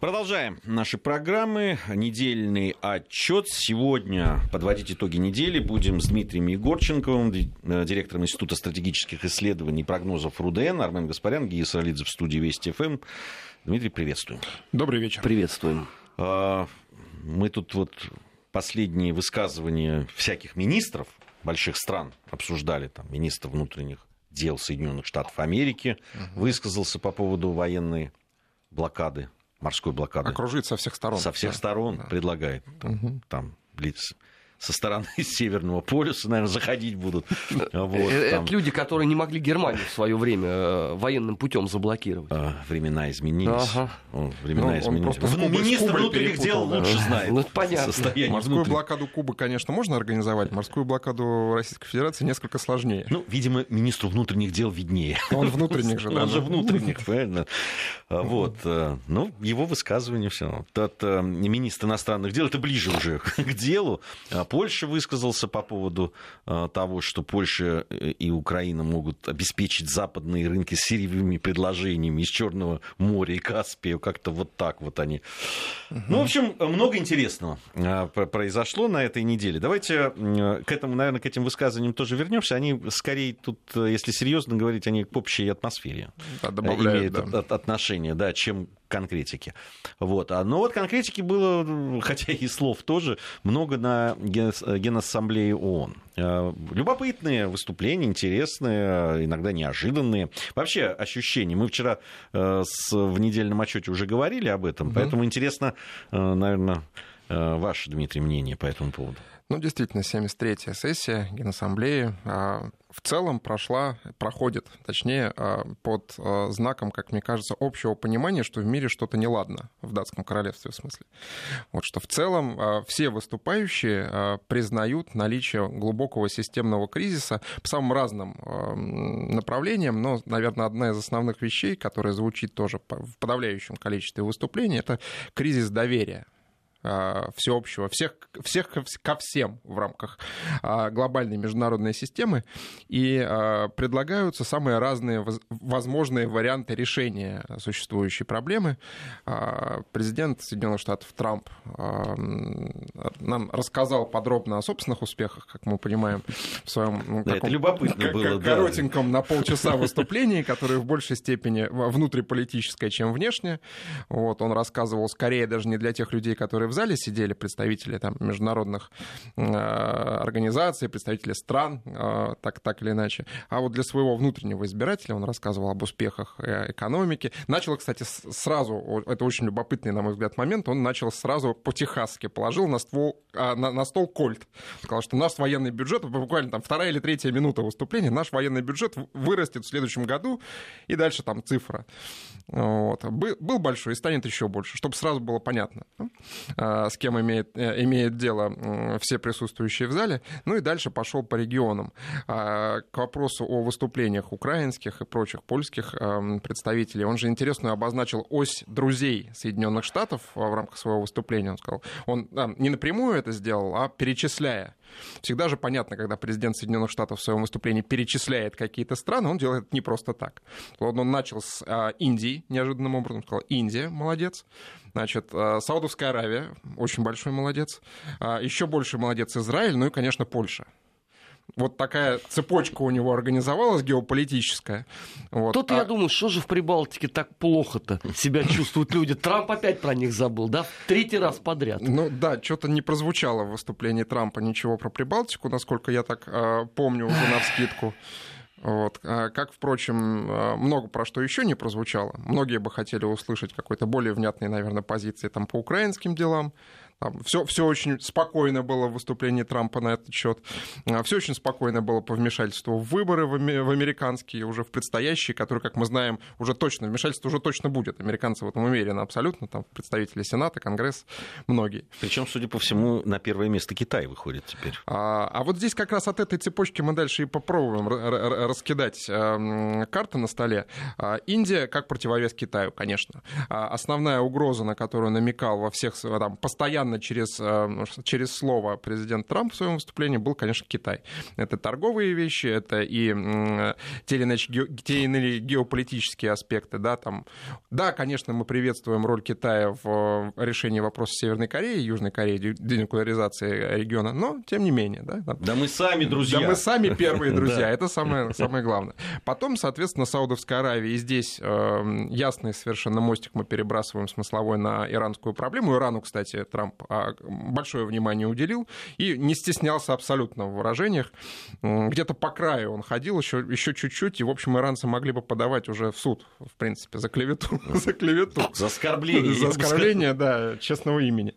Продолжаем наши программы. Недельный отчет. Сегодня подводить итоги недели будем с Дмитрием Егорченковым, э, директором Института стратегических исследований и прогнозов РУДН, Армен Гаспарян, Гия Саралидзе в студии Вести ФМ. Дмитрий, приветствуем. Добрый вечер. Приветствуем. А, мы тут вот последние высказывания всяких министров больших стран обсуждали, там, министр внутренних дел Соединенных Штатов Америки угу. высказался по поводу военной блокады морской блокады. Окружить со всех сторон. Со всех да. сторон да. предлагает. Угу. Там лиц со стороны Северного полюса, наверное, заходить будут. Вот, э, там... Это люди, которые не могли Германию в свое время э, военным путем заблокировать. А, времена изменились. Ага. О, времена ну, изменились. Он Министр внутренних дел лучше да. знает. Ну, понятно. Состояние Морскую внутренних. блокаду Кубы, конечно, можно организовать. Морскую блокаду Российской Федерации несколько сложнее. Ну, видимо, министру внутренних дел виднее. Он внутренних же. Он же внутренних, правильно. А, вот. Э, ну, его высказывание все. Тот министр иностранных дел, это ближе уже к делу. А Польша высказался по поводу э, того, что Польша э, и Украина могут обеспечить западные рынки сырьевыми предложениями из Черного моря и Каспия. Как-то вот так вот они. Угу. Ну, в общем, много интересного э, произошло на этой неделе. Давайте к этому, наверное, к этим высказываниям тоже вернемся. Они скорее тут, если серьезно говорить, они к общей атмосфере да, имеют да. отношение, да, чем конкретики. Вот. А, но вот конкретики было, хотя и слов тоже, много на Генассамблее ООН. Э, любопытные выступления, интересные, иногда неожиданные. Вообще ощущения. Мы вчера э, в недельном отчете уже говорили об этом, угу. поэтому интересно, э, наверное, ваше, Дмитрий, мнение по этому поводу. Ну, действительно, 73-я сессия Генассамблеи а, в целом прошла, проходит, точнее, а, под а, знаком, как мне кажется, общего понимания, что в мире что-то неладно, в датском королевстве в смысле. Вот что в целом все выступающие признают наличие глубокого системного кризиса по самым разным направлениям, но, наверное, одна из основных вещей, которая звучит тоже в подавляющем количестве выступлений, это кризис доверия всеобщего, всех, всех ко всем в рамках а, глобальной международной системы, и а, предлагаются самые разные возможные варианты решения существующей проблемы. Президент Соединенных Штатов Трамп нам рассказал подробно о собственных успехах, как мы понимаем, в своем ну, да, это любопытно было, коротеньком да. на полчаса выступлении, которое в большей степени внутриполитическое, чем внешнее. Вот, он рассказывал скорее даже не для тех людей, которые в зале сидели представители там, международных э, организаций, представители стран, э, так, так или иначе. А вот для своего внутреннего избирателя он рассказывал об успехах э, экономики. Начал, кстати, сразу, это очень любопытный, на мой взгляд, момент, он начал сразу по-техасски, положил на, ствол, на, на стол кольт. Сказал, что наш военный бюджет, буквально там вторая или третья минута выступления, наш военный бюджет вырастет в следующем году, и дальше там цифра. Вот. Был большой и станет еще больше, чтобы сразу было понятно. А, с кем имеет, э, имеет дело все присутствующие в зале. Ну и дальше пошел по регионам. А, к вопросу о выступлениях украинских и прочих польских представителей. Он же интересную обозначил ось друзей Соединенных Штатов в рамках своего выступления. Он сказал, он не напрямую это сделал, а перечисляя Всегда же понятно, когда президент Соединенных Штатов в своем выступлении перечисляет какие-то страны, он делает это не просто так. Он, он начал с а, Индии, неожиданным образом сказал, Индия, молодец. Значит, а, Саудовская Аравия, очень большой молодец. А, еще больше молодец Израиль, ну и, конечно, Польша вот такая цепочка у него организовалась геополитическая. Вот. Тут а... я думаю, что же в Прибалтике так плохо-то себя чувствуют люди. Трамп опять про них забыл, да? Третий раз подряд. Ну да, что-то не прозвучало в выступлении Трампа ничего про Прибалтику, насколько я так э, помню уже на вскидку. Вот. А как, впрочем, а, много про что еще не прозвучало. Многие бы хотели услышать какой-то более внятной, наверное, позиции там, по украинским делам. Все, все очень спокойно было в выступлении Трампа на этот счет. А, все очень спокойно было по вмешательству в выборы в, в американские, уже в предстоящие, которые, как мы знаем, уже точно, вмешательство уже точно будет. Американцы в этом уверены абсолютно, там представители Сената, Конгресс, многие. Причем, судя по всему, на первое место Китай выходит теперь. А, а вот здесь как раз от этой цепочки мы дальше и попробуем раскидать э, карты на столе. А, Индия как противовес Китаю, конечно. А, основная угроза, на которую намекал во всех там, постоянно постоянно через, э, через слово президент Трамп в своем выступлении был, конечно, Китай. Это торговые вещи, это и те или иные, те или иные геополитические аспекты. Да, там. да, конечно, мы приветствуем роль Китая в решении вопроса Северной Кореи, Южной Кореи, денуклеаризации региона, но тем не менее. Да, там. да мы сами друзья. Да мы сами первые друзья, это самое, самое главное. Потом, соответственно, Саудовская Аравия, и здесь э, ясный совершенно мостик мы перебрасываем смысловой на иранскую проблему. Ирану, кстати, Трамп а, большое внимание уделил и не стеснялся абсолютно в выражениях. Где-то по краю он ходил еще, еще чуть-чуть, и, в общем, иранцы могли бы подавать уже в суд, в принципе, за клевету. за клевету. За оскорбление. За оскорбление, да, честного имени.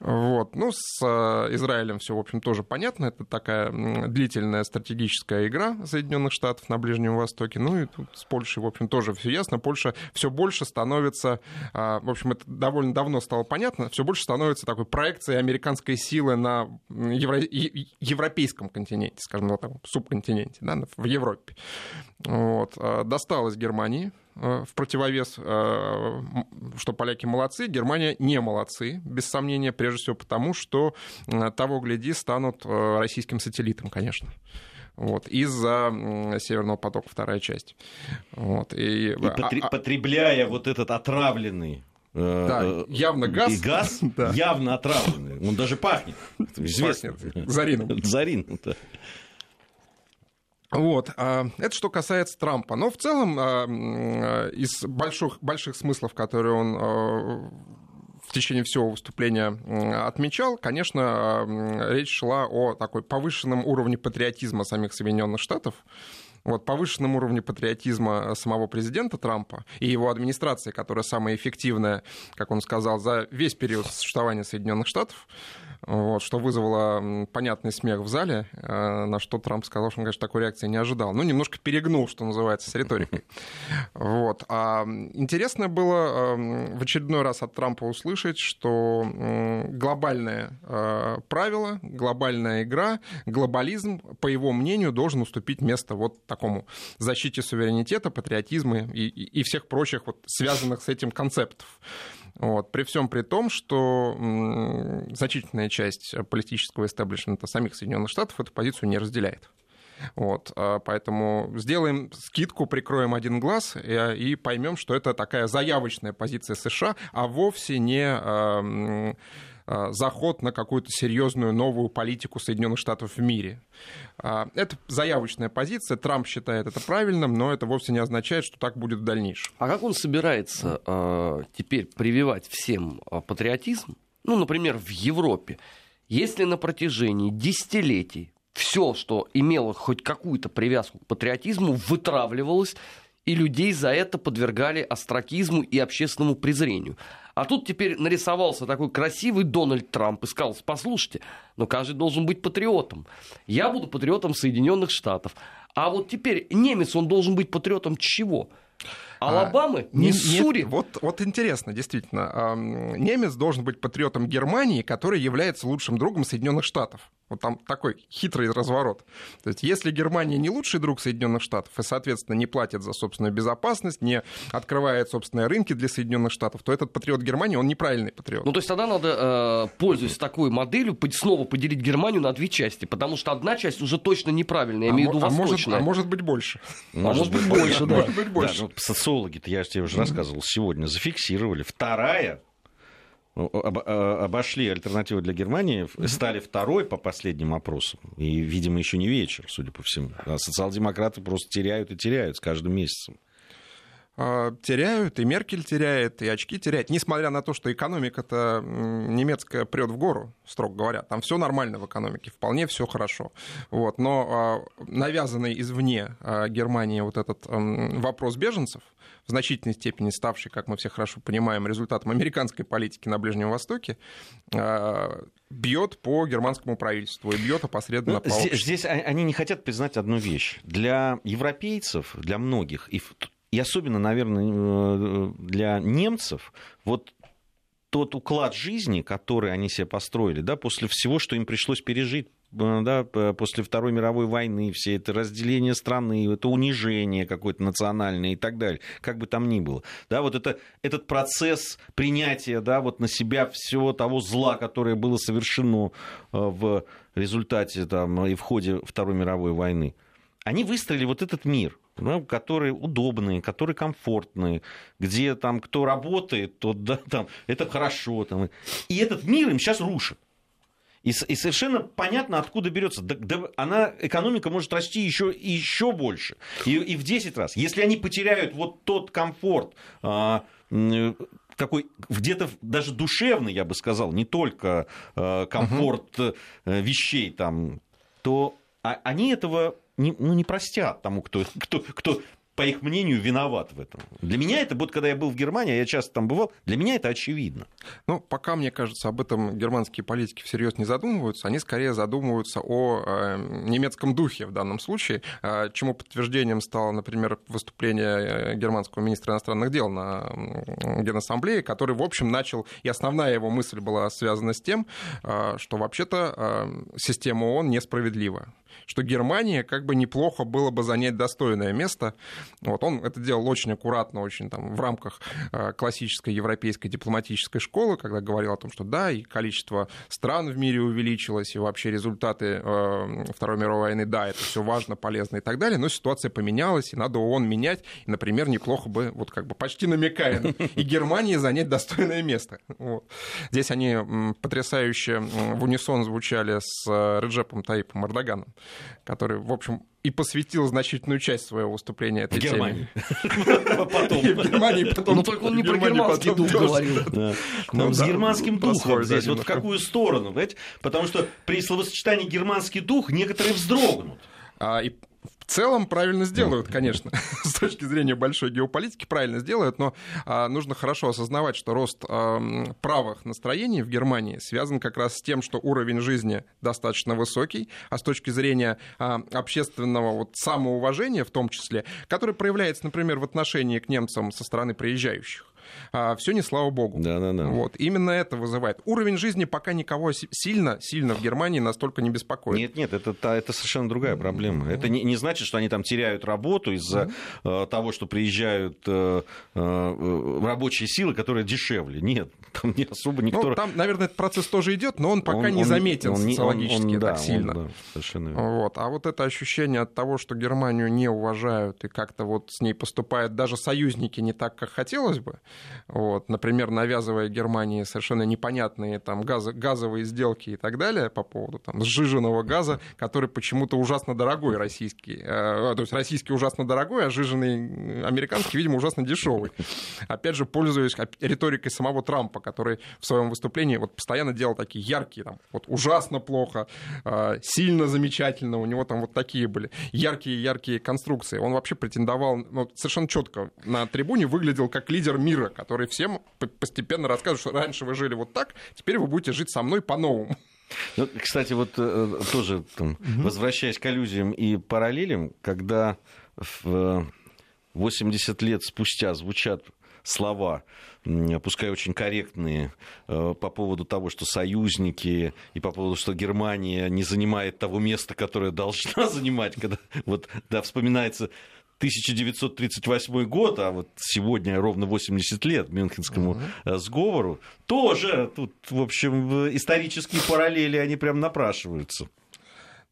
Вот. Ну, с э, Израилем все, в общем, тоже понятно. Это такая длительная стратегическая игра Соединенных Штатов на Ближнем Востоке. Ну и тут с Польшей, в общем, тоже все ясно. Польша все больше становится, а, в общем, это довольно давно стало понятно, все больше становится такой проекцией американской силы на евро... европейском континенте, скажем, на субконтиненте, да, в Европе. Вот. А, досталось Германии, а, в противовес, что поляки молодцы, Германия не молодцы, без сомнения, прежде всего потому, что того, гляди, станут российским сателлитом, конечно вот, из-за Северного потока вторая часть. Вот, и, и потри- а, а, потребляя вот этот отравленный да, э, явно газ. И газ да. явно отравленный. Он даже пахнет. Известно. Пахнет. Зарин. Зарин, да. Вот. А, это что касается Трампа. Но в целом из больших, больших смыслов, которые он в течение всего выступления отмечал, конечно, речь шла о такой повышенном уровне патриотизма самих Соединенных Штатов, вот, повышенном уровне патриотизма самого президента Трампа и его администрации, которая самая эффективная, как он сказал, за весь период существования Соединенных Штатов вот, что вызвало понятный смех в зале, э, на что Трамп сказал, что он, конечно, такой реакции не ожидал. Ну, немножко перегнул, что называется, с риторикой. Вот. А интересно было эм, в очередной раз от Трампа услышать, что глобальное э, правило, глобальная игра, глобализм, по его мнению, должен уступить место вот такому защите суверенитета, патриотизма и, и всех прочих вот связанных с этим концептов. Вот. При всем при том, что значительная часть политического истеблишмента самих Соединенных Штатов эту позицию не разделяет. Вот, а поэтому сделаем скидку, прикроем один глаз и, и поймем, что это такая заявочная позиция США, а вовсе не Э, заход на какую-то серьезную новую политику Соединенных Штатов в мире. А, это заявочная позиция, Трамп считает это правильным, но это вовсе не означает, что так будет в дальнейшем. А как он собирается э, теперь прививать всем э, патриотизм? Ну, например, в Европе. Если на протяжении десятилетий все, что имело хоть какую-то привязку к патриотизму, вытравливалось, и людей за это подвергали остракизму и общественному презрению. А тут теперь нарисовался такой красивый Дональд Трамп и сказал, послушайте, но каждый должен быть патриотом. Я буду патриотом Соединенных Штатов. А вот теперь немец, он должен быть патриотом чего? Алабамы, а, Миссури. Нет, вот, вот интересно, действительно. Немец должен быть патриотом Германии, который является лучшим другом Соединенных Штатов. Вот там такой хитрый разворот. То есть, если Германия не лучший друг Соединенных Штатов и, соответственно, не платит за собственную безопасность, не открывает собственные рынки для Соединенных Штатов, то этот патриот Германии, он неправильный патриот. Ну, то есть тогда надо, э, пользуясь такой моделью, снова поделить Германию на две части, потому что одна часть уже точно неправильная, я а имею в виду восточная. А может, а может быть больше. Может, а может быть больше, да. Может быть больше. Да, ну, социологи-то, я тебе уже рассказывал, сегодня зафиксировали. Вторая Э, обошли альтернативу для Германии, стали второй по последним опросам. И, видимо, еще не вечер, судя по всему. А социал-демократы просто теряют и теряют с каждым месяцем а, теряют, и Меркель теряет, и очки теряет, несмотря на то, что экономика-то немецкая прет в гору, строго говоря. Там все нормально в экономике, вполне все хорошо. Вот. Но а, навязанный извне а, Германии вот этот вопрос беженцев, в значительной степени ставший, как мы все хорошо понимаем, результатом американской политики на Ближнем Востоке, а, бьет по германскому правительству и бьет опосредованно ну, по здесь, здесь они не хотят признать одну вещь. Для европейцев, для многих, и, и особенно, наверное, э, для немцев, вот тот уклад жизни, который они себе построили, да, после всего, что им пришлось пережить да, после Второй мировой войны, все это разделение страны, это унижение какое-то национальное и так далее, как бы там ни было. Да, вот это, этот процесс принятия да, вот на себя всего того зла, которое было совершено в результате там, и в ходе Второй мировой войны. Они выстроили вот этот мир, да, которые удобные, которые комфортные, где там кто работает, то да, там, это хорошо. Там. И этот мир им сейчас рушит. И, и совершенно понятно, откуда берется. Да, да, она, экономика может расти еще, еще больше. И, и в 10 раз. Если они потеряют вот тот комфорт, а, такой где-то даже душевный, я бы сказал, не только а, комфорт угу. вещей там, то а, они этого не, ну, не простят тому, кто, кто, кто по их мнению, виноват в этом. Для меня это, вот когда я был в Германии, а я часто там бывал, для меня это очевидно. Ну, пока, мне кажется, об этом германские политики всерьез не задумываются, они скорее задумываются о э, немецком духе в данном случае, э, чему подтверждением стало, например, выступление э, германского министра иностранных дел на Генассамблее, который, в общем, начал, и основная его мысль была связана с тем, что вообще-то система ООН несправедлива что Германия как бы неплохо было бы занять достойное место. Вот он это делал очень аккуратно, очень там в рамках э, классической европейской дипломатической школы, когда говорил о том, что да, и количество стран в мире увеличилось, и вообще результаты э, Второй мировой войны, да, это все важно, полезно и так далее, но ситуация поменялась, и надо ООН менять, и, например, неплохо бы, вот как бы почти намекая, и Германии занять достойное место. Вот. Здесь они потрясающе в унисон звучали с э, Реджепом Таипом Эрдоганом который, в общем, и посвятил значительную часть своего выступления этой теме. Потом. Германии потом. Ну, только он не про германский дух говорил. С германским духом здесь. Вот в какую сторону, понимаете? Потому что при словосочетании германский дух некоторые вздрогнут. А, и в целом правильно сделают, конечно, с точки зрения большой геополитики правильно сделают, но а, нужно хорошо осознавать, что рост а, правых настроений в Германии связан как раз с тем, что уровень жизни достаточно высокий, а с точки зрения а, общественного вот, самоуважения в том числе, который проявляется, например, в отношении к немцам со стороны приезжающих а, все не слава богу. Да, да, да. Вот. Именно это вызывает. Уровень жизни пока никого сильно, сильно в Германии настолько не беспокоит. Нет, нет, это, это совершенно другая проблема. Это не, не значит, что они там теряют работу из-за mm-hmm. того, что приезжают э, э, рабочие силы, которые дешевле. Нет, там не особо никто... Ну, там, наверное, этот процесс тоже идет, но он пока он, не он, заметен он, социологически он, он, так да, сильно. Он, да, совершенно верно. Вот. А вот это ощущение от того, что Германию не уважают и как-то вот с ней поступают даже союзники не так, как хотелось бы, вот, например, навязывая Германии совершенно непонятные там, газо, газовые сделки и так далее по поводу там, сжиженного газа, который почему-то ужасно дорогой российский. Э, то есть российский ужасно дорогой, а сжиженный американский, видимо, ужасно дешевый. Опять же, пользуясь риторикой самого Трампа, который в своем выступлении вот постоянно делал такие яркие, там, вот ужасно плохо, э, сильно замечательно, у него там вот такие были яркие-яркие конструкции. Он вообще претендовал ну, совершенно четко на трибуне, выглядел как лидер мира, который всем постепенно рассказывает, что раньше вы жили вот так, теперь вы будете жить со мной по-новому. Ну, кстати, вот э, тоже там, угу. возвращаясь к аллюзиям и параллелям, когда в 80 лет спустя звучат слова, пускай очень корректные, э, по поводу того, что союзники, и по поводу, что Германия не занимает того места, которое должна занимать, когда вот, да, вспоминается 1938 год, а вот сегодня ровно 80 лет Мюнхенскому угу. сговору, тоже тут, в общем, исторические параллели, они прям напрашиваются.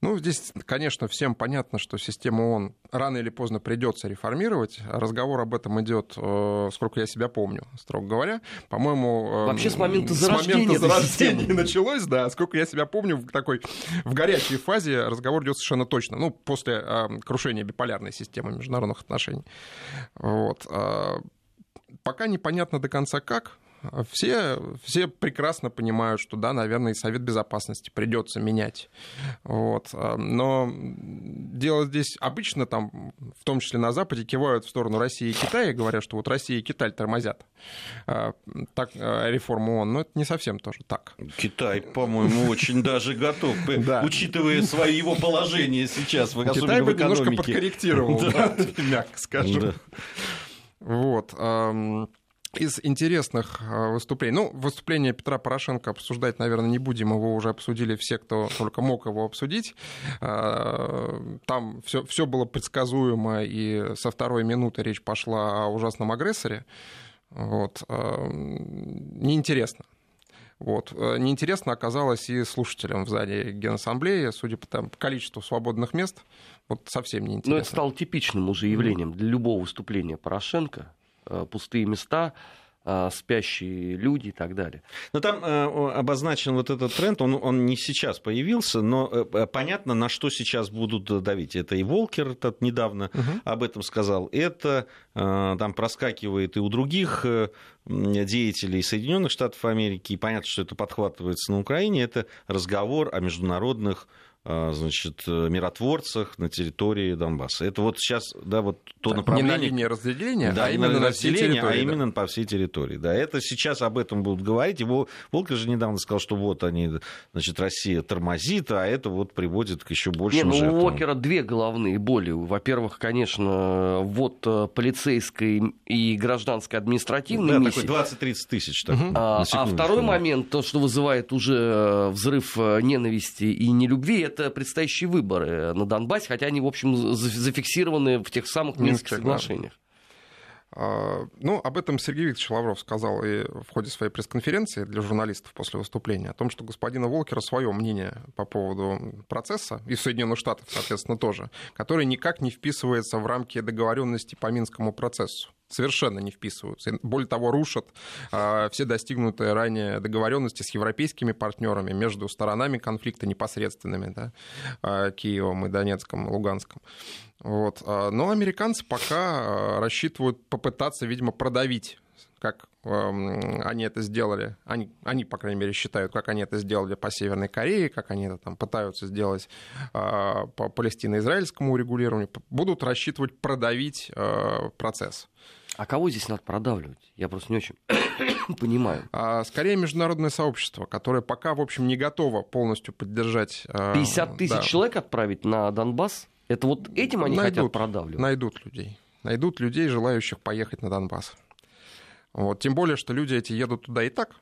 Ну, здесь, конечно, всем понятно, что систему ООН рано или поздно придется реформировать. Разговор об этом идет, э, сколько я себя помню, строго говоря. По-моему... Э, Вообще с момента зарождения, с момента зарождения началось, да. Сколько я себя помню, в такой в горячей фазе разговор идет совершенно точно. Ну, после э, крушения биполярной системы международных отношений. Вот. Пока непонятно до конца как, все, все прекрасно понимают, что, да, наверное, и Совет Безопасности придется менять. Вот. Но дело здесь обычно там, в том числе на Западе, кивают в сторону России и Китая и говорят, что вот Россия и Китай тормозят а, так, а, реформу ООН. Но это не совсем тоже так. Китай, по-моему, очень даже готов, учитывая свое его положение сейчас, Китай бы немножко подкорректировал, мягко скажем. Вот. Из интересных э, выступлений. Ну, выступление Петра Порошенко обсуждать, наверное, не будем. Его уже обсудили все, кто только мог его обсудить. Э, там все, все было предсказуемо, и со второй минуты речь пошла о ужасном агрессоре. Вот. Э, неинтересно. Вот. Неинтересно оказалось и слушателям в зале Генассамблеи, судя по там, количеству свободных мест, вот совсем неинтересно. Но это стало типичным уже явлением для любого выступления Порошенко пустые места, э, спящие люди и так далее. Но там э, обозначен вот этот тренд, он, он не сейчас появился, но э, понятно, на что сейчас будут давить. Это и Волкер этот недавно угу. об этом сказал, это э, там проскакивает и у других э, деятелей Соединенных Штатов Америки, и понятно, что это подхватывается на Украине, это разговор о международных значит, э, миротворцах на территории Донбасса. Это вот сейчас, да, вот то так, направление... Не на линии разделения, да, а именно на всей территории. А именно по всей территории, да. Это сейчас об этом будут говорить. Его Волкер же недавно сказал, что вот они, значит, Россия тормозит, а это вот приводит к еще большим Не, ну, у Волкера две головные боли. Во-первых, конечно, вот э, полицейской и гражданской административной да, миссии. такой 20-30 тысяч. Такой, а, а второй момент, то, что вызывает уже э, взрыв ненависти и нелюбви, это предстоящие выборы на Донбассе, хотя они, в общем, зафиксированы в тех самых Минских соглашениях. А, ну, об этом Сергей Викторович Лавров сказал и в ходе своей пресс-конференции для журналистов после выступления, о том, что господина Волкера свое мнение по поводу процесса, и Соединенных Штатов, соответственно, тоже, который никак не вписывается в рамки договоренности по Минскому процессу совершенно не вписываются. Более того, рушат э, все достигнутые ранее договоренности с европейскими партнерами между сторонами конфликта непосредственными, да, э, Киевом и Донецком, и Луганском. Вот. Но американцы пока рассчитывают попытаться, видимо, продавить как э, они это сделали, они, они, по крайней мере, считают, как они это сделали по Северной Корее, как они это там пытаются сделать по палестино-израильскому урегулированию, будут рассчитывать продавить э, процесс. А кого здесь надо продавливать? Я просто не очень понимаю. А, скорее международное сообщество, которое пока, в общем, не готово полностью поддержать... 50 а, тысяч да. человек отправить на Донбасс? Это вот этим они найдут, хотят продавливать? Найдут людей. Найдут людей, желающих поехать на Донбасс. Вот. Тем более, что люди эти едут туда и так.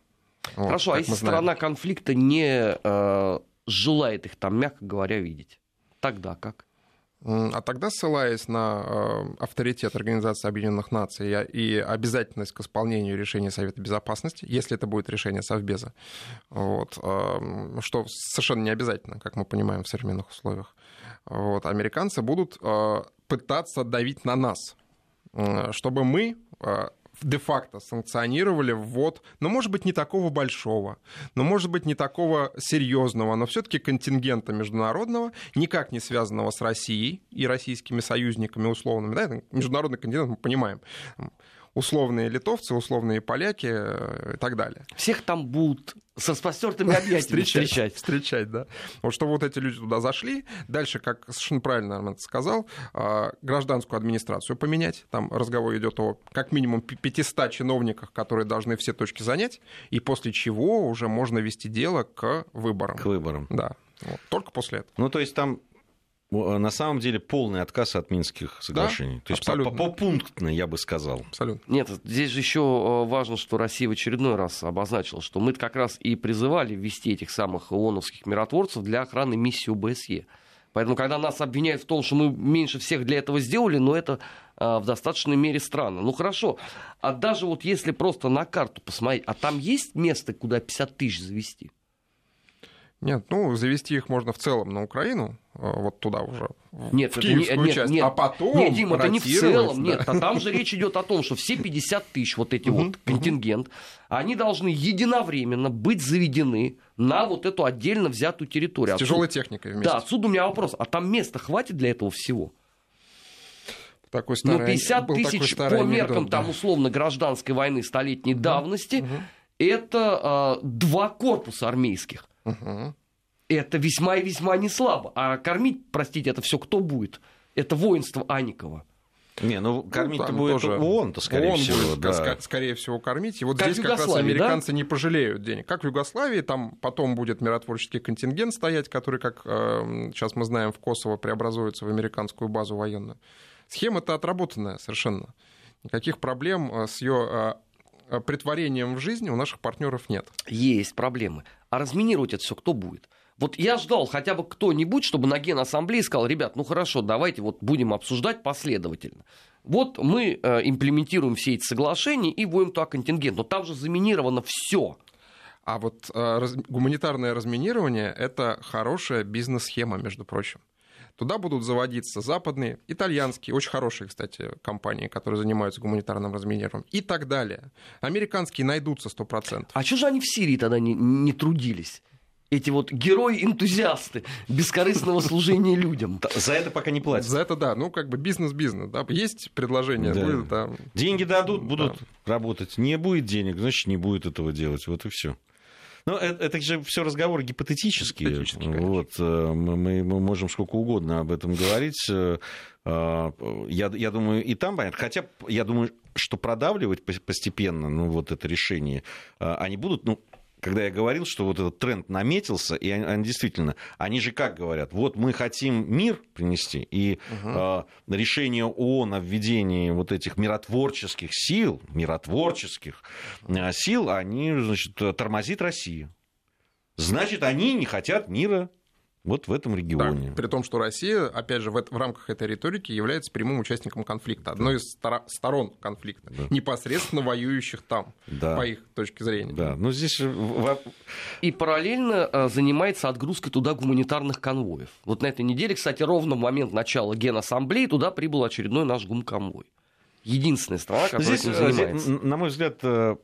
Хорошо, вот, а если сторона конфликта не э, желает их там, мягко говоря, видеть, тогда как? А тогда, ссылаясь на э, авторитет Организации Объединенных Наций и обязательность к исполнению решения Совета Безопасности, если это будет решение Совбеза, вот, э, что совершенно не обязательно, как мы понимаем в современных условиях, вот, американцы будут э, пытаться давить на нас, чтобы мы де-факто санкционировали ввод, ну, может быть, не такого большого, но, может быть, не такого серьезного, но все-таки контингента международного, никак не связанного с Россией и российскими союзниками условными. Да, это международный контингент, мы понимаем условные литовцы, условные поляки э, и так далее. Всех там будут со спастертыми объятиями встречать. Встречать, да. Вот чтобы вот эти люди туда зашли. Дальше, как совершенно правильно Армен сказал, а, гражданскую администрацию поменять. Там разговор идет о как минимум 500 чиновниках, которые должны все точки занять. И после чего уже можно вести дело к выборам. К выборам. Да. Вот. Только после этого. Ну, то есть там на самом деле полный отказ от Минских соглашений. Да, То есть абсолютно. По, по, попунктно, я бы сказал. Абсолютно. Нет, здесь же еще э, важно, что Россия в очередной раз обозначила, что мы как раз и призывали ввести этих самых ООНовских миротворцев для охраны миссии ОБСЕ. Поэтому, когда нас обвиняют в том, что мы меньше всех для этого сделали, но это а, в достаточной мере странно. Ну хорошо, а даже вот если просто на карту посмотреть, а там есть место, куда 50 тысяч завести? Нет, ну, завести их можно в целом на Украину, а, вот туда уже, нет, в киевскую не, нет, часть, нет, а потом Нет, Дим, это не в целом, да. нет, а там же речь идет о том, что все 50 тысяч, вот эти вот контингент, они должны единовременно быть заведены на вот эту отдельно взятую территорию. С тяжелой техникой вместе. Да, отсюда у меня вопрос, а там места хватит для этого всего? Такой старый, ну, 50 тысяч по меркам анекдот, там, условно, гражданской войны столетней давности, угу. это э, два корпуса армейских. Угу. Это весьма и весьма не слабо. А кормить, простите, это все кто будет? Это воинство Аникова. Не, ну кормить-то ну, будет тоже ООН-то, скорее ООН всего. Будет, да. скорее всего, кормить. И вот как здесь как раз американцы да? не пожалеют денег. Как в Югославии, там потом будет миротворческий контингент стоять, который, как э, сейчас мы знаем, в Косово преобразуется в американскую базу военную. Схема-то отработанная совершенно. Никаких проблем э, с ее притворением в жизни у наших партнеров нет. Есть проблемы. А разминировать это все кто будет? Вот я ждал хотя бы кто-нибудь, чтобы на Генассамблее сказал, ребят, ну хорошо, давайте вот будем обсуждать последовательно. Вот мы э, имплементируем все эти соглашения и вводим туда контингент. Но там же заминировано все. А вот э, раз, гуманитарное разминирование это хорошая бизнес-схема, между прочим. Туда будут заводиться западные, итальянские, очень хорошие, кстати, компании, которые занимаются гуманитарным разминированием и так далее. Американские найдутся 100%. А что же они в Сирии тогда не, не трудились? эти вот герои-энтузиасты бескорыстного служения людям. За это пока не платят. За это да, ну как бы бизнес-бизнес, да, есть предложение, да. вы там... Деньги дадут, будут да. работать. Не будет денег, значит не будет этого делать, вот и все. Ну, это, это же все разговоры гипотетические. Гипотетические вот, э, мы, мы можем сколько угодно об этом говорить. Э, э, я, я думаю, и там понятно. Хотя, я думаю, что продавливать постепенно ну, вот это решение они будут, ну, когда я говорил, что вот этот тренд наметился, и они, они действительно, они же как говорят, вот мы хотим мир принести, и угу. э, решение ООН о введении вот этих миротворческих сил, миротворческих э, сил, они, значит, тормозит Россию. Значит, они не хотят мира вот в этом регионе. Да, при том, что Россия, опять же, в, в рамках этой риторики является прямым участником конфликта, одной из стор- сторон конфликта, да. непосредственно воюющих там, да. по их точке зрения. Да, но здесь... И параллельно э, занимается отгрузкой туда гуманитарных конвоев. Вот на этой неделе, кстати, ровно в момент начала Генассамблеи туда прибыл очередной наш гумконвой. Единственная страна, которая здесь, этим э, занимается. На мой взгляд, э,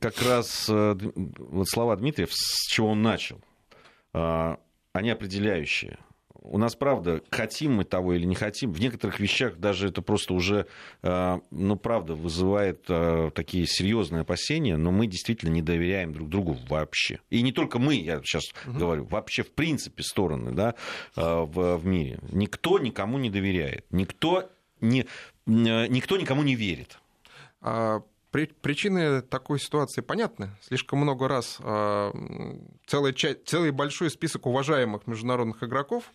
как раз вот слова Дмитрия, с чего он начал они определяющие. У нас, правда, хотим мы того или не хотим, в некоторых вещах даже это просто уже, э, ну, правда, вызывает э, такие серьезные опасения, но мы действительно не доверяем друг другу вообще. И не только мы, я сейчас угу. говорю, вообще в принципе стороны да, э, в, в мире. Никто никому не доверяет, никто, не, никто никому не верит. А Причины такой ситуации понятны. Слишком много раз а, целый, целый большой список уважаемых международных игроков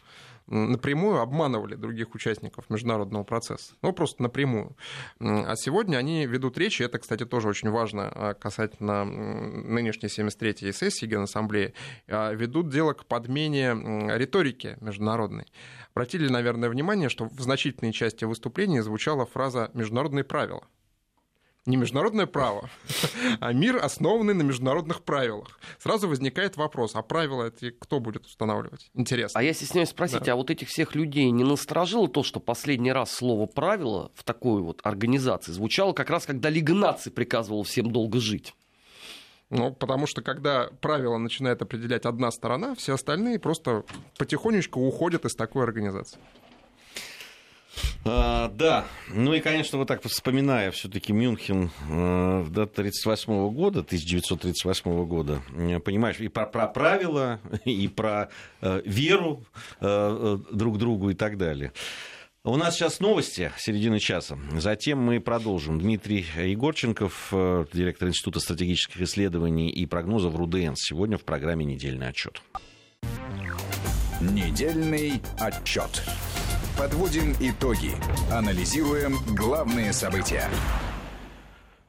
напрямую обманывали других участников международного процесса. Ну, просто напрямую. А сегодня они ведут речи, это, кстати, тоже очень важно а, касательно нынешней 73-й сессии Генассамблеи, а, ведут дело к подмене риторики международной. Обратили, наверное, внимание, что в значительной части выступления звучала фраза «международные правила» не международное право, а мир, основанный на международных правилах. Сразу возникает вопрос, а правила это кто будет устанавливать? Интересно. А я стесняюсь спросить, да. а вот этих всех людей не насторожило то, что последний раз слово «правило» в такой вот организации звучало как раз, когда Лига наций приказывала всем долго жить? Ну, потому что когда правила начинает определять одна сторона, все остальные просто потихонечку уходят из такой организации. А, да, ну и, конечно, вот так вспоминая все-таки Мюнхен э, до 1938 года, 1938 года, э, понимаешь, и про, про правила, и про э, веру э, друг другу и так далее. У нас сейчас новости середины часа. Затем мы продолжим. Дмитрий Егорченков, директор Института стратегических исследований и прогнозов РУДН. Сегодня в программе «Недельный отчет». Недельный отчет. Подводим итоги. Анализируем главные события.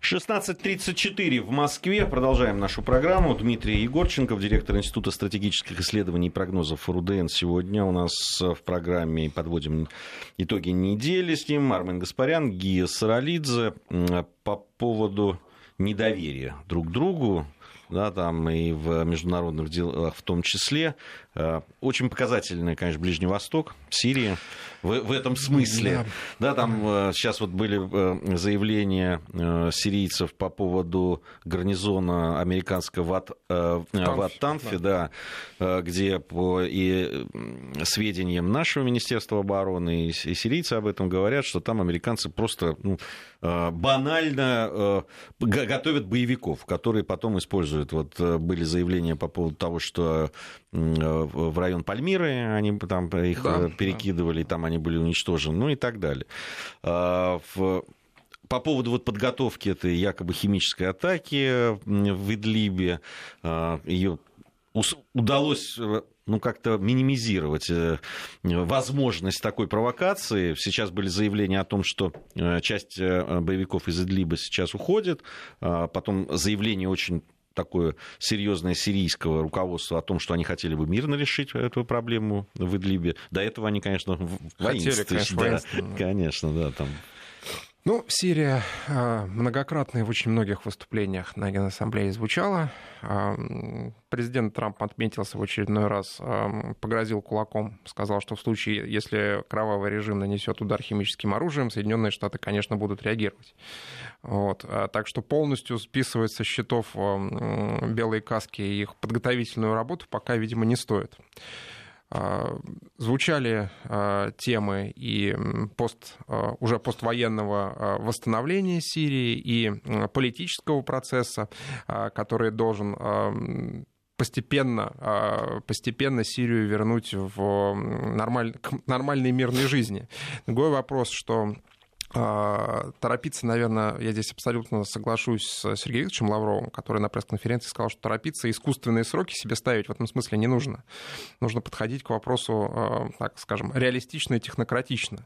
16.34 в Москве. Продолжаем нашу программу. Дмитрий Егорченков, директор Института стратегических исследований и прогнозов РУДН. Сегодня у нас в программе подводим итоги недели с ним. Армен Гаспарян, Гия Саралидзе. По поводу недоверия друг другу да, там и в международных делах в том числе. Э, очень показательный, конечно, Ближний Восток, Сирия в, в этом смысле. Да. да, там э, сейчас вот были э, заявления сирийцев по поводу гарнизона американского в, в Аттанфе, да. да, где по и сведениям нашего Министерства обороны и, и сирийцы об этом говорят, что там американцы просто ну, банально готовят боевиков, которые потом используют. Вот были заявления по поводу того, что в район Пальмиры, они там их да, перекидывали, да. там они были уничтожены, ну и так далее. А, по поводу вот подготовки этой якобы химической атаки в Идлибе, а, ее удалось ну, как-то минимизировать э, возможность такой провокации. Сейчас были заявления о том, что э, часть э, боевиков из Идлиба сейчас уходит. А потом заявление очень такое серьезное сирийского руководства о том, что они хотели бы мирно решить эту проблему в Идлибе. До этого они, конечно, Хотели, конечно, да, конечно, да, там ну, Сирия а, многократно и в очень многих выступлениях на Генассамблее звучала. А, президент Трамп отметился в очередной раз, а, погрозил кулаком, сказал, что в случае, если кровавый режим нанесет удар химическим оружием, Соединенные Штаты, конечно, будут реагировать. Вот. Так что полностью списывать со счетов белые каски и их подготовительную работу пока, видимо, не стоит. А, звучали а, темы и пост, а, уже поствоенного восстановления Сирии и политического процесса, который должен постепенно, постепенно Сирию вернуть в нормаль, к нормальной мирной жизни. Другой вопрос, что торопиться, наверное, я здесь абсолютно соглашусь с Сергеем Викторовичем Лавровым, который на пресс-конференции сказал, что торопиться искусственные сроки себе ставить в этом смысле не нужно. Нужно подходить к вопросу, а, так скажем, реалистично и технократично.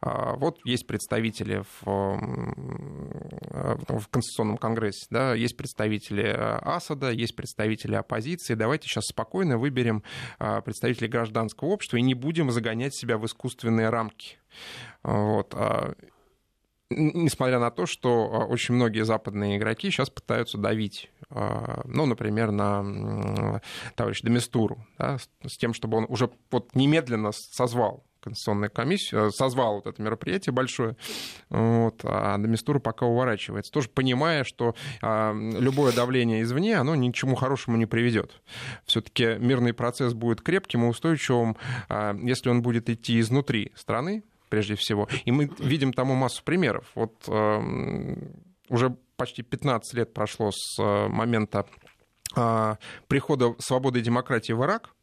А, вот есть представители в, в Конституционном конгрессе, да, есть представители Асада, есть представители оппозиции. Давайте сейчас спокойно выберем представителей гражданского общества и не будем загонять себя в искусственные рамки. Вот несмотря на то, что а, очень многие западные игроки сейчас пытаются давить, а, ну, например, на товарища Демистуру, да, с тем, чтобы он уже вот немедленно созвал Конституционную комиссию, э, созвал вот это мероприятие большое, вот, а Демистура пока уворачивается, тоже понимая, что а, любое давление извне, оно ни к чему хорошему не приведет. Все-таки мирный процесс будет крепким и устойчивым, если он будет идти изнутри страны, прежде всего. И мы видим тому массу примеров. Вот э, уже почти 15 лет прошло с э, момента э, прихода свободы и демократии в Ирак,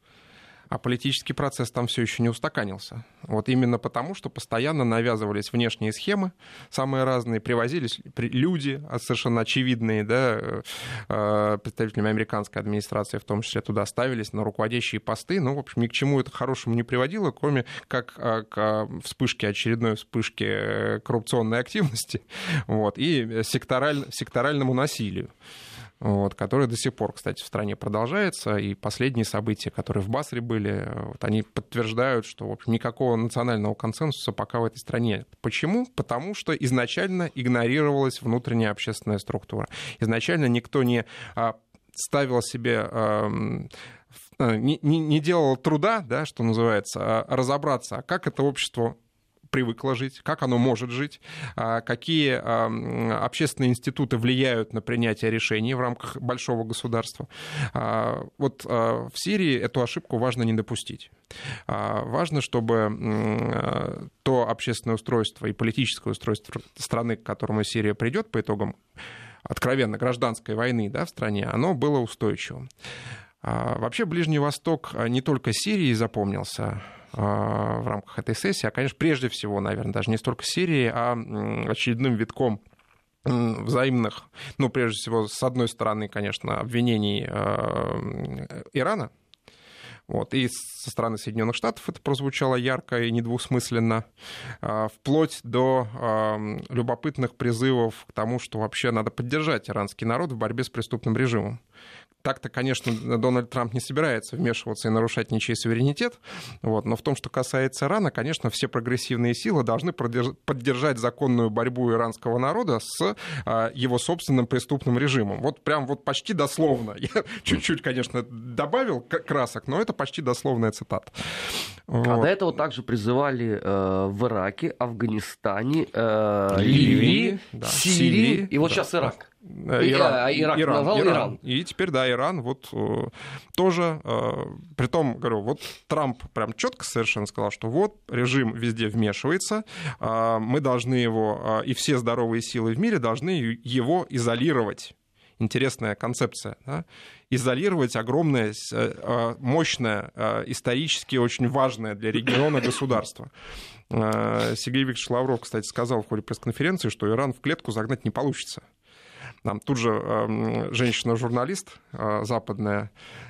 а политический процесс там все еще не устаканился. Вот именно потому, что постоянно навязывались внешние схемы, самые разные, привозились люди а совершенно очевидные, да, э, представителями американской администрации в том числе туда ставились на руководящие посты. Ну, в общем, ни к чему это хорошему не приводило, кроме как э, к вспышке, очередной вспышке э, коррупционной активности вот, и сектораль, секторальному насилию вот, который до сих пор, кстати, в стране продолжается. И последние события, которые в Басре были, вот, они подтверждают, что в общем, никакого национального консенсуса пока в этой стране нет. Почему? Потому что изначально игнорировалась внутренняя общественная структура. Изначально никто не а, ставил себе не, не, не делал труда, да, что называется, а разобраться, а как это общество привыкло жить, как оно может жить, а, какие а, общественные институты влияют на принятие решений в рамках большого государства. А, вот в Сирии эту ошибку важно не допустить. Важно, чтобы то общественное устройство и политическое устройство страны, к которому Сирия придет по итогам откровенно гражданской войны да, в стране, оно было устойчивым. Вообще Ближний Восток не только Сирии запомнился, в рамках этой сессии, а, конечно, прежде всего, наверное, даже не столько Сирии, а очередным витком взаимных, ну, прежде всего, с одной стороны, конечно, обвинений э, Ирана, вот. И со стороны Соединенных Штатов это прозвучало ярко и недвусмысленно, а, вплоть до любопытных призывов к тому, что вообще надо поддержать иранский народ в борьбе с преступным режимом так-то, конечно, Дональд Трамп не собирается вмешиваться и нарушать ничей суверенитет, вот, но в том, что касается Ирана, конечно, все прогрессивные силы должны поддержать законную борьбу иранского народа с а, его собственным преступным режимом. Вот прям вот почти дословно. Я чуть-чуть, конечно, добавил красок, но это почти дословная цитата. Вот. А до этого также призывали э, в Ираке, Афганистане, э, Ливии, Ливии да, Сирии, Сирии и вот да. сейчас Ирак. Э, Иран, а, Ирак Иран, назвал Иран. Иран. И теперь, да, Иран вот э, тоже, э, при том, говорю, вот Трамп прям четко совершенно сказал, что вот режим везде вмешивается, э, мы должны его, э, и все здоровые силы в мире должны его изолировать. Интересная концепция. Да? Изолировать огромное, э, э мощное, э, исторически очень важное для региона государство. Сергей Викторович Лавров, кстати, сказал в ходе пресс-конференции, что Иран в клетку загнать не получится. Нам тут же эм, женщина-журналист э, западная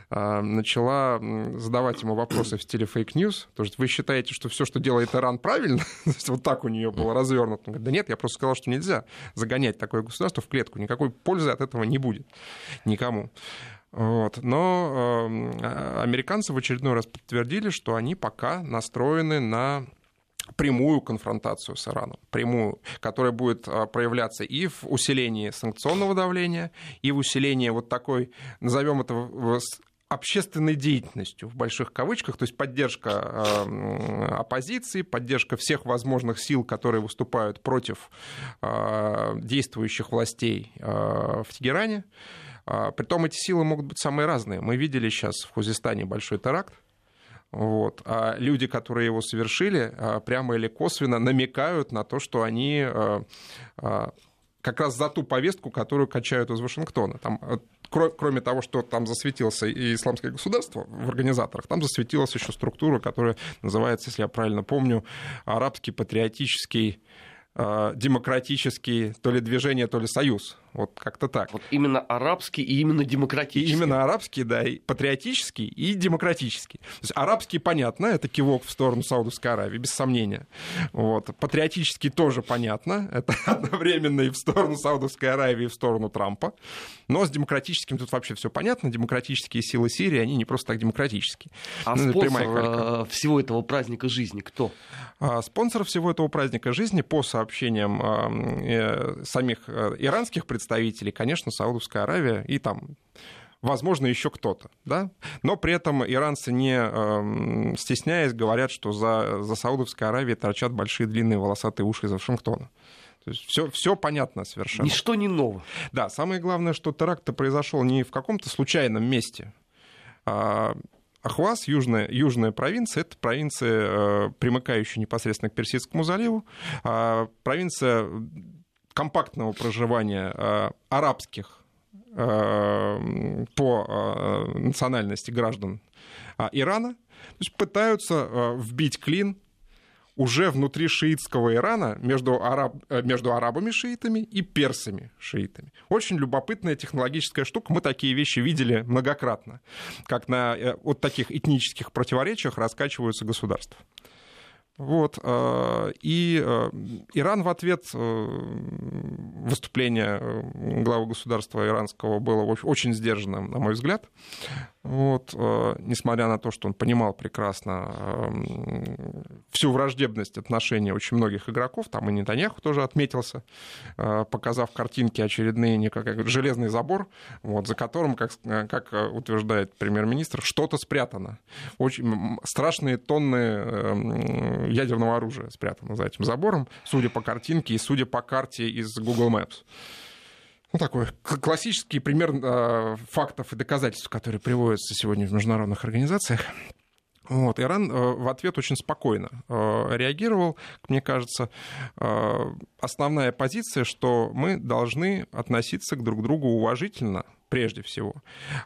э, начала задавать ему вопросы в стиле fake news. То есть вы считаете, что все, что делает Иран, правильно? вот так у нее было развернуто. Он говорит, да нет, я просто сказал, что нельзя загонять такое государство в клетку. Никакой пользы от этого не будет никому. Вот. Но э, американцы в очередной раз подтвердили, что они пока настроены на прямую конфронтацию с Ираном, прямую, которая будет а, проявляться и в усилении санкционного давления, и в усилении вот такой, назовем это общественной деятельностью в больших кавычках, то есть поддержка э, оппозиции, поддержка всех возможных сил, которые выступают против э, действующих властей в Тегеране. Притом эти силы могут быть самые разные. Мы видели сейчас в Хузистане большой теракт, вот. А люди, которые его совершили, а, прямо или косвенно намекают на то, что они а, а, как раз за ту повестку, которую качают из Вашингтона. Там, кроме того, что там засветился и исламское государство в организаторах, там засветилась еще структура, которая называется, если я правильно помню, арабский патриотический демократический то ли движение, то ли союз. Вот как-то так. Вот именно арабский и именно демократический. И именно арабский, да, и патриотический и демократический. То есть арабский, понятно, это кивок в сторону Саудовской Аравии, без сомнения. Вот. Патриотический тоже понятно, это одновременно и в сторону Саудовской Аравии, и в сторону Трампа. Но с демократическим тут вообще все понятно. Демократические силы Сирии, они не просто так демократические. А ну, спонсор э, всего этого праздника жизни кто? А спонсор всего этого праздника жизни, по сообщениям э, самих э, иранских представителей, представителей, конечно, Саудовская Аравия и там возможно, еще кто-то. Да? Но при этом иранцы, не э, стесняясь, говорят, что за, за Саудовской Аравией торчат большие длинные волосатые уши из Вашингтона. То есть все, все понятно совершенно. Ничто не ново. Да, самое главное, что теракт произошел не в каком-то случайном месте. А Ахваз, южная, южная провинция, это провинция, э, примыкающая непосредственно к Персидскому заливу, а провинция компактного проживания э, арабских э, по э, национальности граждан Ирана, то есть пытаются вбить клин уже внутри шиитского Ирана между, араб, между арабами-шиитами и персами-шиитами. Очень любопытная технологическая штука. Мы такие вещи видели многократно, как на вот таких этнических противоречиях раскачиваются государства. Вот. Э, и э, Иран в ответ э, выступление главы государства иранского было очень сдержанным, на мой взгляд. Вот, э, несмотря на то, что он понимал прекрасно э, всю враждебность отношений очень многих игроков, там и Нетаньяху тоже отметился, э, показав картинки очередные, не как железный забор, вот, за которым, как, как утверждает премьер-министр, что-то спрятано. Очень страшные тонны ядерного оружия спрятано за этим забором, судя по картинке и судя по карте из Google Maps ну, такой классический пример э, фактов и доказательств, которые приводятся сегодня в международных организациях. Вот, Иран э, в ответ очень спокойно э, реагировал. Мне кажется, э, основная позиция, что мы должны относиться к друг другу уважительно, прежде всего.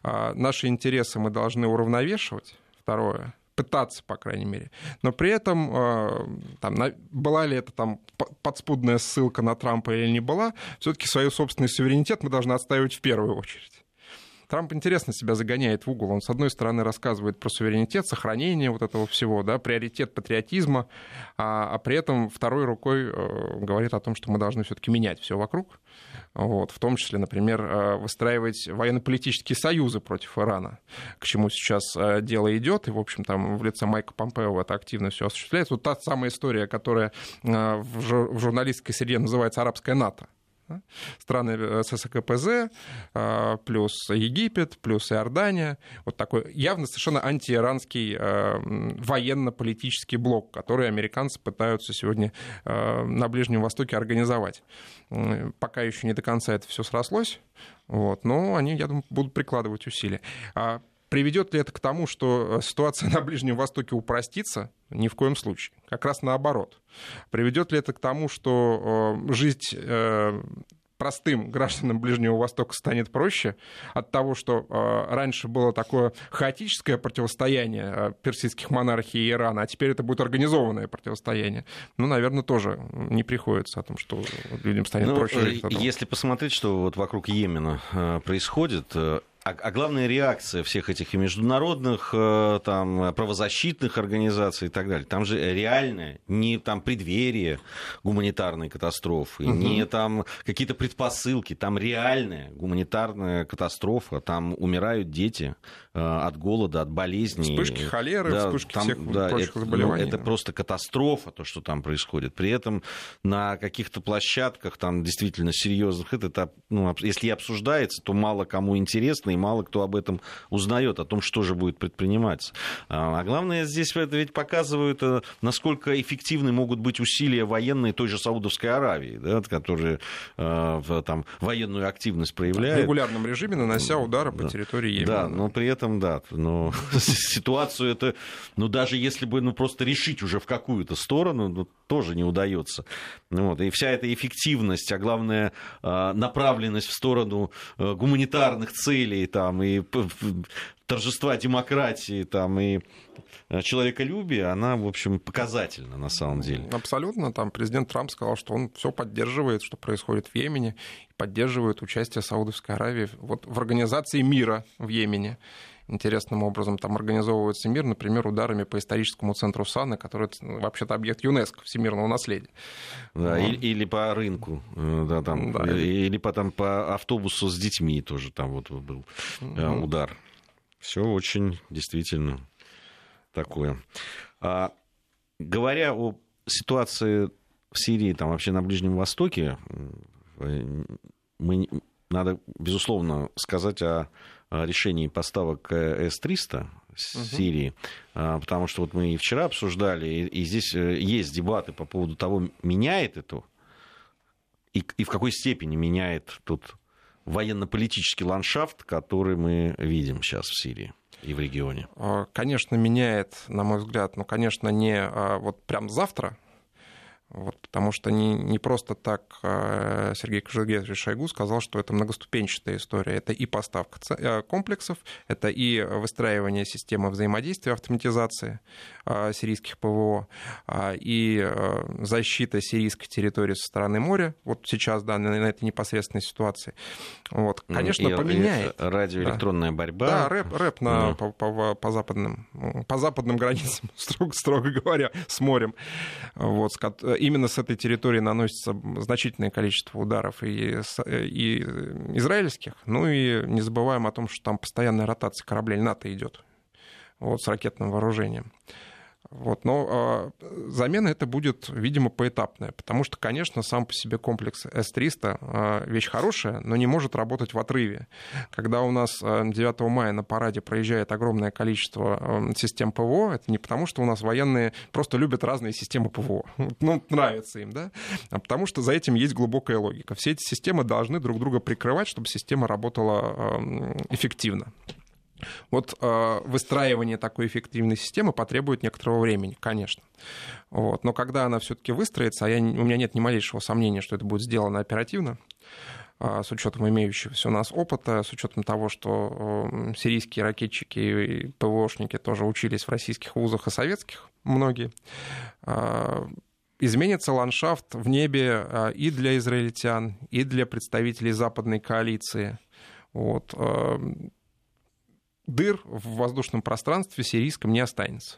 Э, наши интересы мы должны уравновешивать. Второе пытаться, по крайней мере. Но при этом, э, там, была ли это там подспудная ссылка на Трампа или не была, все-таки свой собственный суверенитет мы должны отстаивать в первую очередь. Трамп интересно себя загоняет в угол. Он, с одной стороны, рассказывает про суверенитет, сохранение вот этого всего, да, приоритет патриотизма, а, а при этом второй рукой э, говорит о том, что мы должны все-таки менять все вокруг. Вот, в том числе, например, э, выстраивать военно-политические союзы против Ирана, к чему сейчас э, дело идет, и, в общем, там в лице Майка Помпео это активно все осуществляется. Вот та самая история, которая в журналистской среде называется арабская НАТО страны э, ССКПЗ, а, плюс Египет, плюс Иордания. Вот такой явно совершенно антииранский э, военно-политический блок, который американцы пытаются сегодня э, на Ближнем Востоке организовать. Пока еще не до конца это все срослось, вот, но они, я думаю, будут прикладывать усилия. Приведет ли это к тому, что э, ситуация на Ближнем Востоке упростится? Ни в коем случае. Как раз наоборот. Приведет ли это к тому, что э, жизнь э, простым гражданам Ближнего Востока станет проще от того, что э, раньше было такое хаотическое противостояние э, персидских монархий и Ирана, а теперь это будет организованное противостояние. Ну, наверное, тоже не приходится о том, что людям станет ну, проще. Если посмотреть, что вот вокруг Йемена э, происходит, э, а, а главная реакция всех этих и международных э, там, правозащитных организаций и так далее, там же реальное, не там преддверие гуманитарной катастрофы, угу. не там какие-то предпосылки, там реальная гуманитарная катастрофа, там умирают дети э, от голода, от болезней. Вспышки холеры, да, вспышки там, всех да, прочих это, заболеваний. Ну, это просто катастрофа, то, что там происходит. При этом на каких-то площадках, там действительно серьезных, это, ну, если и обсуждается, то мало кому интересно, и мало кто об этом узнает, о том, что же будет предприниматься. А, а главное, здесь это ведь показывают, э, насколько эффективны могут быть усилия военные той же Саудовской Аравии, да, которые э, там, военную активность проявляют. В регулярном режиме нанося удары да. по территории Йемена. Да, но при этом, да, но ситуацию это, ну даже если бы ну, просто решить уже в какую-то сторону, ну, тоже не удается. Вот. И вся эта эффективность, а главное э, направленность в сторону гуманитарных целей, там, и торжества демократии, там, и э, человеколюбия, она, в общем, показательна на самом деле. Абсолютно. Там президент Трамп сказал, что он все поддерживает, что происходит в Йемене, поддерживает участие Саудовской Аравии вот в организации мира в Йемене интересным образом там организовывается мир, например, ударами по историческому центру Сана, который ну, вообще-то объект ЮНЕСКО, всемирного наследия. Да, ну. или, или по рынку, э, да, там, да. Или, по, там, по автобусу с детьми тоже там вот был угу. удар. Все очень действительно такое. А, говоря о ситуации в Сирии, там вообще на Ближнем Востоке, мы, надо, безусловно, сказать о решении поставок С-300 с угу. Сирии, а, потому что вот мы и вчера обсуждали, и, здесь э, есть дебаты по поводу того, меняет это, и, и в какой степени меняет тут военно-политический ландшафт, который мы видим сейчас в Сирии и в регионе? Конечно, меняет, на мой взгляд, но, конечно, не вот прям завтра, вот, потому что не, не просто так э, Сергей Кожегетович Шойгу сказал, что это многоступенчатая история. Это и поставка э, комплексов, это и выстраивание системы взаимодействия, автоматизации э, сирийских ПВО, и защита сирийской территории со стороны моря. Вот сейчас, да, на этой непосредственной ситуации. Вот, конечно, и, поменяет. И радиоэлектронная да. борьба. Да, рэп, рэп на, mm. по, по, по, западным, по западным границам, строго, строго говоря, с морем. Вот, именно с этой территории наносится значительное количество ударов и, и израильских, ну и не забываем о том, что там постоянная ротация кораблей НАТО идет вот, с ракетным вооружением. Вот, но э, замена это будет, видимо, поэтапная, потому что, конечно, сам по себе комплекс С-300 э, вещь хорошая, но не может работать в отрыве. Когда у нас э, 9 мая на параде проезжает огромное количество э, систем ПВО, это не потому, что у нас военные просто любят разные системы ПВО, ну, нравится им, да, а потому что за этим есть глубокая логика. Все эти системы должны друг друга прикрывать, чтобы система работала э, эффективно. Вот э, выстраивание такой эффективной системы потребует некоторого времени, конечно. Вот. Но когда она все-таки выстроится, а я, у меня нет ни малейшего сомнения, что это будет сделано оперативно, э, с учетом имеющегося у нас опыта, с учетом того, что э, сирийские ракетчики и ПВОшники тоже учились в российских вузах и советских, многие, э, изменится ландшафт в небе э, и для израильтян, и для представителей западной коалиции. Вот дыр в воздушном пространстве сирийском не останется.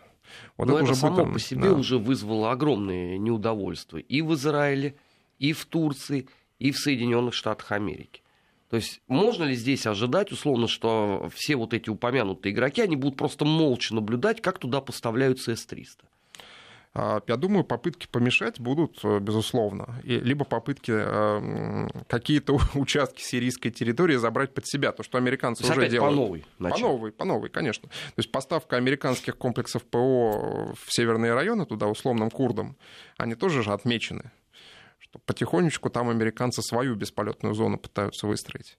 Вот Но это, это уже само будет, по себе да. уже вызвало огромное неудовольствие и в Израиле, и в Турции, и в Соединенных Штатах Америки. То есть можно ли здесь ожидать, условно, что все вот эти упомянутые игроки, они будут просто молча наблюдать, как туда поставляются С-300? А, я думаю, попытки помешать будут, э, безусловно. И либо попытки э, какие-то участки сирийской территории забрать под себя. То, что американцы уже делают. по новой. По новой, по новой, конечно. То есть поставка американских комплексов ПО в северные районы, туда условным курдам, они тоже же отмечены. Что потихонечку там американцы свою бесполетную зону пытаются выстроить.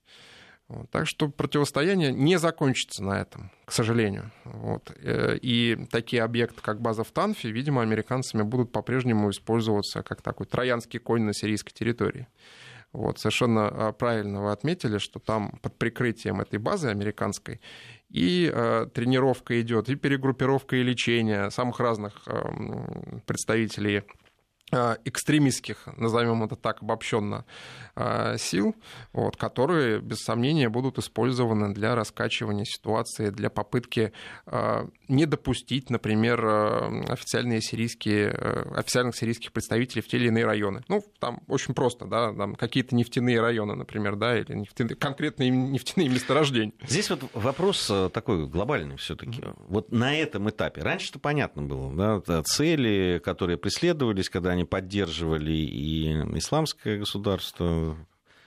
Так что противостояние не закончится на этом, к сожалению. Вот. Э, и такие объекты, как база в Танфе, видимо, американцами будут по-прежнему использоваться как такой троянский конь на сирийской территории. Вот, совершенно а, правильно вы отметили, что там под прикрытием этой базы американской и э, тренировка идет, и перегруппировка и лечение самых разных э, представителей экстремистских, назовем это так обобщенно, э, сил, вот, которые, без сомнения, будут использованы для раскачивания ситуации, для попытки э, не допустить, например, официальные сирийские, официальных сирийских представителей в те или иные районы. Ну, там очень просто, да, там какие-то нефтяные районы, например, да, или нефтяные, конкретные нефтяные месторождения. Здесь вот вопрос такой глобальный все-таки. Mm-hmm. Вот на этом этапе, раньше-то понятно было, да, цели, которые преследовались, когда они они поддерживали и исламское государство,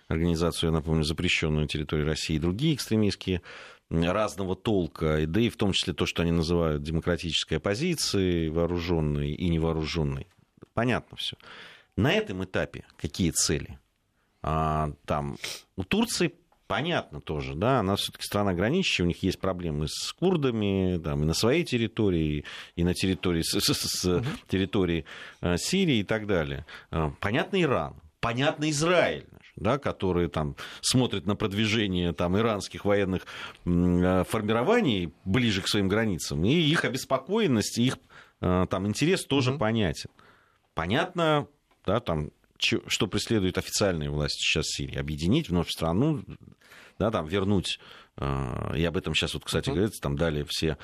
организацию, я напомню, запрещенную на территории России, и другие экстремистские разного толка, да и в том числе то, что они называют демократической оппозицией, вооруженной и невооруженной. Понятно все. На этом этапе какие цели? А, там у Турции понятно тоже, да, она все-таки страна граничащая, у них есть проблемы с курдами, там, и на своей территории, и на территории, с, с, с территории э, Сирии и так далее. Э, понятно Иран, понятно Израиль, да, которые там смотрят на продвижение там, иранских военных э, формирований ближе к своим границам, и их обеспокоенность, их там, интерес тоже угу. понятен. Понятно, да, там что преследует официальные власти сейчас Сирии? Объединить вновь страну, да, там, вернуть, э, и об этом сейчас, вот, кстати, uh-huh. говорится, там дали все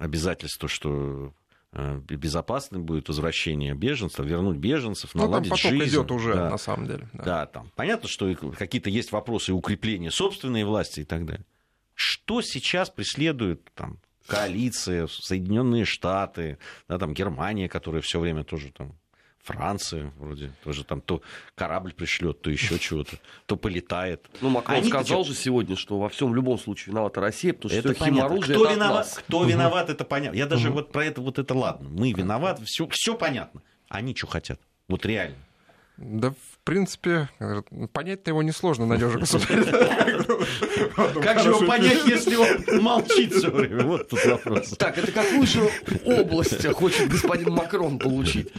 обязательства, что э, безопасным будет возвращение беженцев, вернуть беженцев, ну, наладить там поток жизнь. идет уже, да. на самом деле. Да. да, там понятно, что какие-то есть вопросы укрепления собственной власти и так далее. Что сейчас преследует там, коалиция, Соединенные Штаты, да, там, Германия, которая все время тоже там Франция вроде тоже там то корабль пришлет, то еще чего-то, то полетает. Ну, Макрон Они сказал же сегодня, что во всем в любом случае виновата Россия, потому что это химоружие кто это виноват, Кто виноват, это понятно. Я даже вот про это вот это ладно. Мы виноваты, все, все понятно. Они что хотят? Вот реально. Да, в принципе, понять-то его несложно, надежный государь. Как же его понять, если он молчит все время? Вот тут вопрос. Так, это какую же область хочет господин Макрон получить?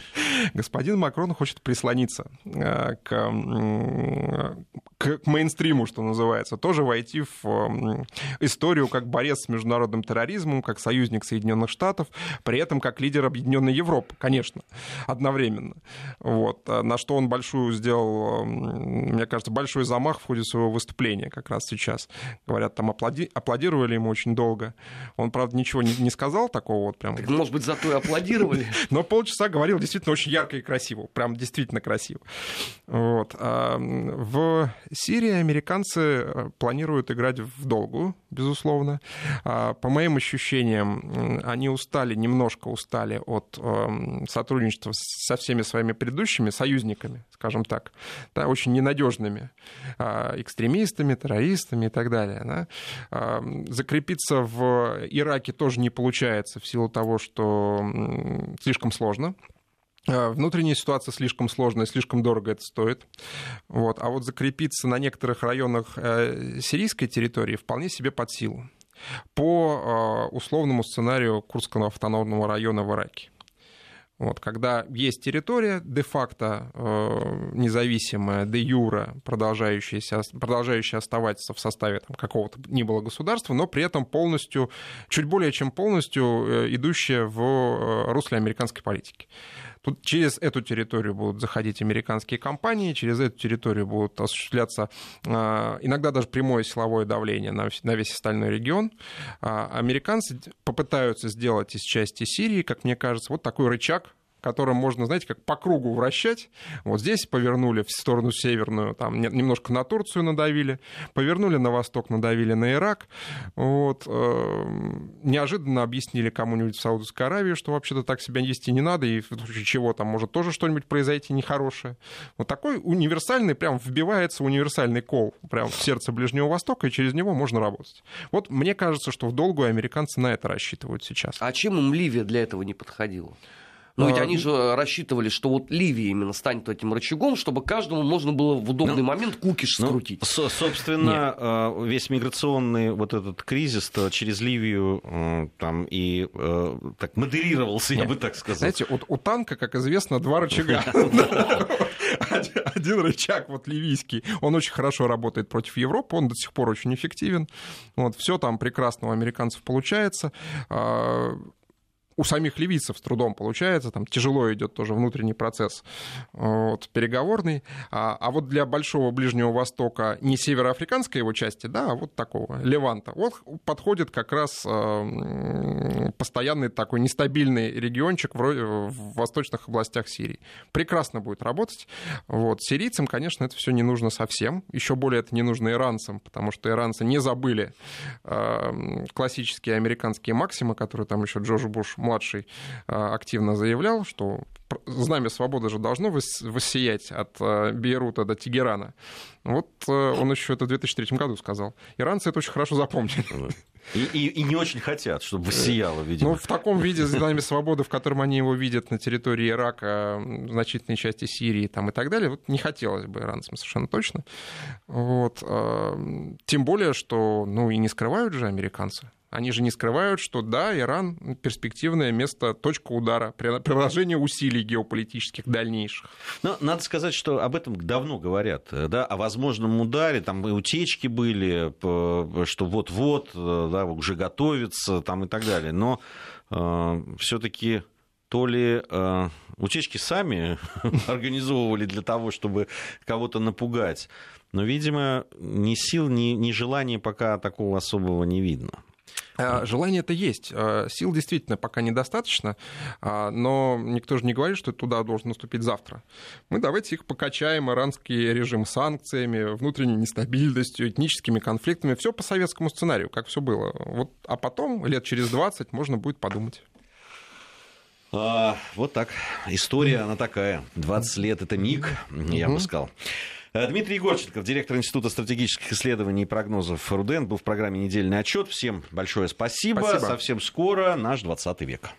Господин Макрон хочет прислониться э, к, к мейнстриму, что называется, тоже войти в историю как борец с международным терроризмом, как союзник Соединенных Штатов, при этом как лидер Объединенной Европы, конечно, одновременно. Вот. Э, на что он большую сделал сделал, мне кажется, большой замах в ходе своего выступления как раз сейчас. Говорят, там аплоди... аплодировали ему очень долго. Он, правда, ничего не, не сказал такого вот прям. Так, может быть, зато и аплодировали. Но полчаса говорил действительно очень ярко и красиво. Прям действительно красиво. Вот. А в Сирии американцы э, планируют играть в долгую, безусловно. А по моим ощущениям, они устали, немножко устали от эм, сотрудничества со всеми своими предыдущими союзниками, скажем так, так, да, очень ненадежными а, экстремистами, террористами и так далее. Да. А, закрепиться в Ираке тоже не получается в силу того, что слишком сложно. А, внутренняя ситуация слишком сложная, слишком дорого это стоит. Вот. А вот закрепиться на некоторых районах э, сирийской территории вполне себе под силу. По условному сценарию Курского автономного района в Ираке. Вот, когда есть территория де-факто э, независимая, де юра, продолжающая, оставаться в составе там, какого-то ни было государства, но при этом полностью, чуть более чем полностью э, идущая в э, русле американской политики. Через эту территорию будут заходить американские компании, через эту территорию будут осуществляться а, иногда даже прямое силовое давление на весь остальной регион. А, американцы попытаются сделать из части Сирии, как мне кажется, вот такой рычаг которым можно, знаете, как по кругу вращать. Вот здесь повернули в сторону северную, там немножко на Турцию надавили, повернули на восток, надавили на Ирак. Вот. Э, неожиданно объяснили кому-нибудь в Саудовской Аравии, что вообще-то так себя вести не надо, и в случае чего там может тоже что-нибудь произойти нехорошее. Вот такой универсальный, прям вбивается универсальный кол прям в сердце Ближнего Востока, и через него можно работать. Вот мне кажется, что в долгую американцы на это рассчитывают сейчас. А чем им Ливия для этого не подходила? Но ведь А, они же рассчитывали, что вот Ливия именно станет этим рычагом, чтобы каждому можно было в удобный Ну, момент кукиш Ну, скрутить. со- собственно, э, весь миграционный вот этот кризис через Ливию там и э, так модерировался, я Нет. бы так сказал. Знаете, у, у танка, как известно, два рычага. Один- Один рычаг, вот ливийский, он очень хорошо работает против Европы, он до сих пор очень эффективен. Вот, все там прекрасно у американцев получается. У самих ливийцев с трудом получается, там тяжело идет тоже внутренний процесс вот, переговорный. А, а вот для Большого Ближнего Востока не североафриканской его части, да, а вот такого, Леванта, вот подходит как раз э, постоянный такой нестабильный региончик вроде в восточных областях Сирии. Прекрасно будет работать. Вот. Сирийцам, конечно, это все не нужно совсем. Еще более это не нужно иранцам, потому что иранцы не забыли э, классические американские максимы, которые там еще Джордж Буш младший э, активно заявлял, что знамя свободы же должно воссиять от э, Бейрута до Тегерана. Вот э, он еще это в 2003 году сказал. Иранцы это очень хорошо запомнили. И, и- и не очень хотят, чтобы воссияло, видимо. Ну, в таком виде знамя свободы, в котором они его видят на территории Ирака, значительной части Сирии там, и так далее, вот не хотелось бы иранцам совершенно точно. Вот. а, Тем более, что ну, и не скрывают же американцы. Они же не скрывают, что да, Иран перспективное место, точка удара, при- приложение усилий геополитических дальнейших. Но надо сказать, что об этом давно говорят, э, да, о возможном ударе, там и утечки были, что вот-вот, э, да, уже готовится, там и так далее. Но все-таки то ли э, утечки сами организовывали для того, чтобы кого-то напугать, но, видимо, ни сил, ни, ни желания пока такого особого не видно. А, Желание это есть. А, Сил действительно пока недостаточно, а, но никто же не говорит, что туда должен наступить завтра. Мы давайте их покачаем, иранский режим санкциями, внутренней нестабильностью, этническими конфликтами. Все по советскому сценарию, как все было. Вот, а потом, лет через 20, можно будет подумать. А, вот так. История, она такая. 20 лет это миг, я бы сказал. Дмитрий Егорченков, директор Института стратегических исследований и прогнозов РУДН, был в программе «Недельный отчет». Всем большое спасибо. Спасибо. Совсем скоро наш 20 век.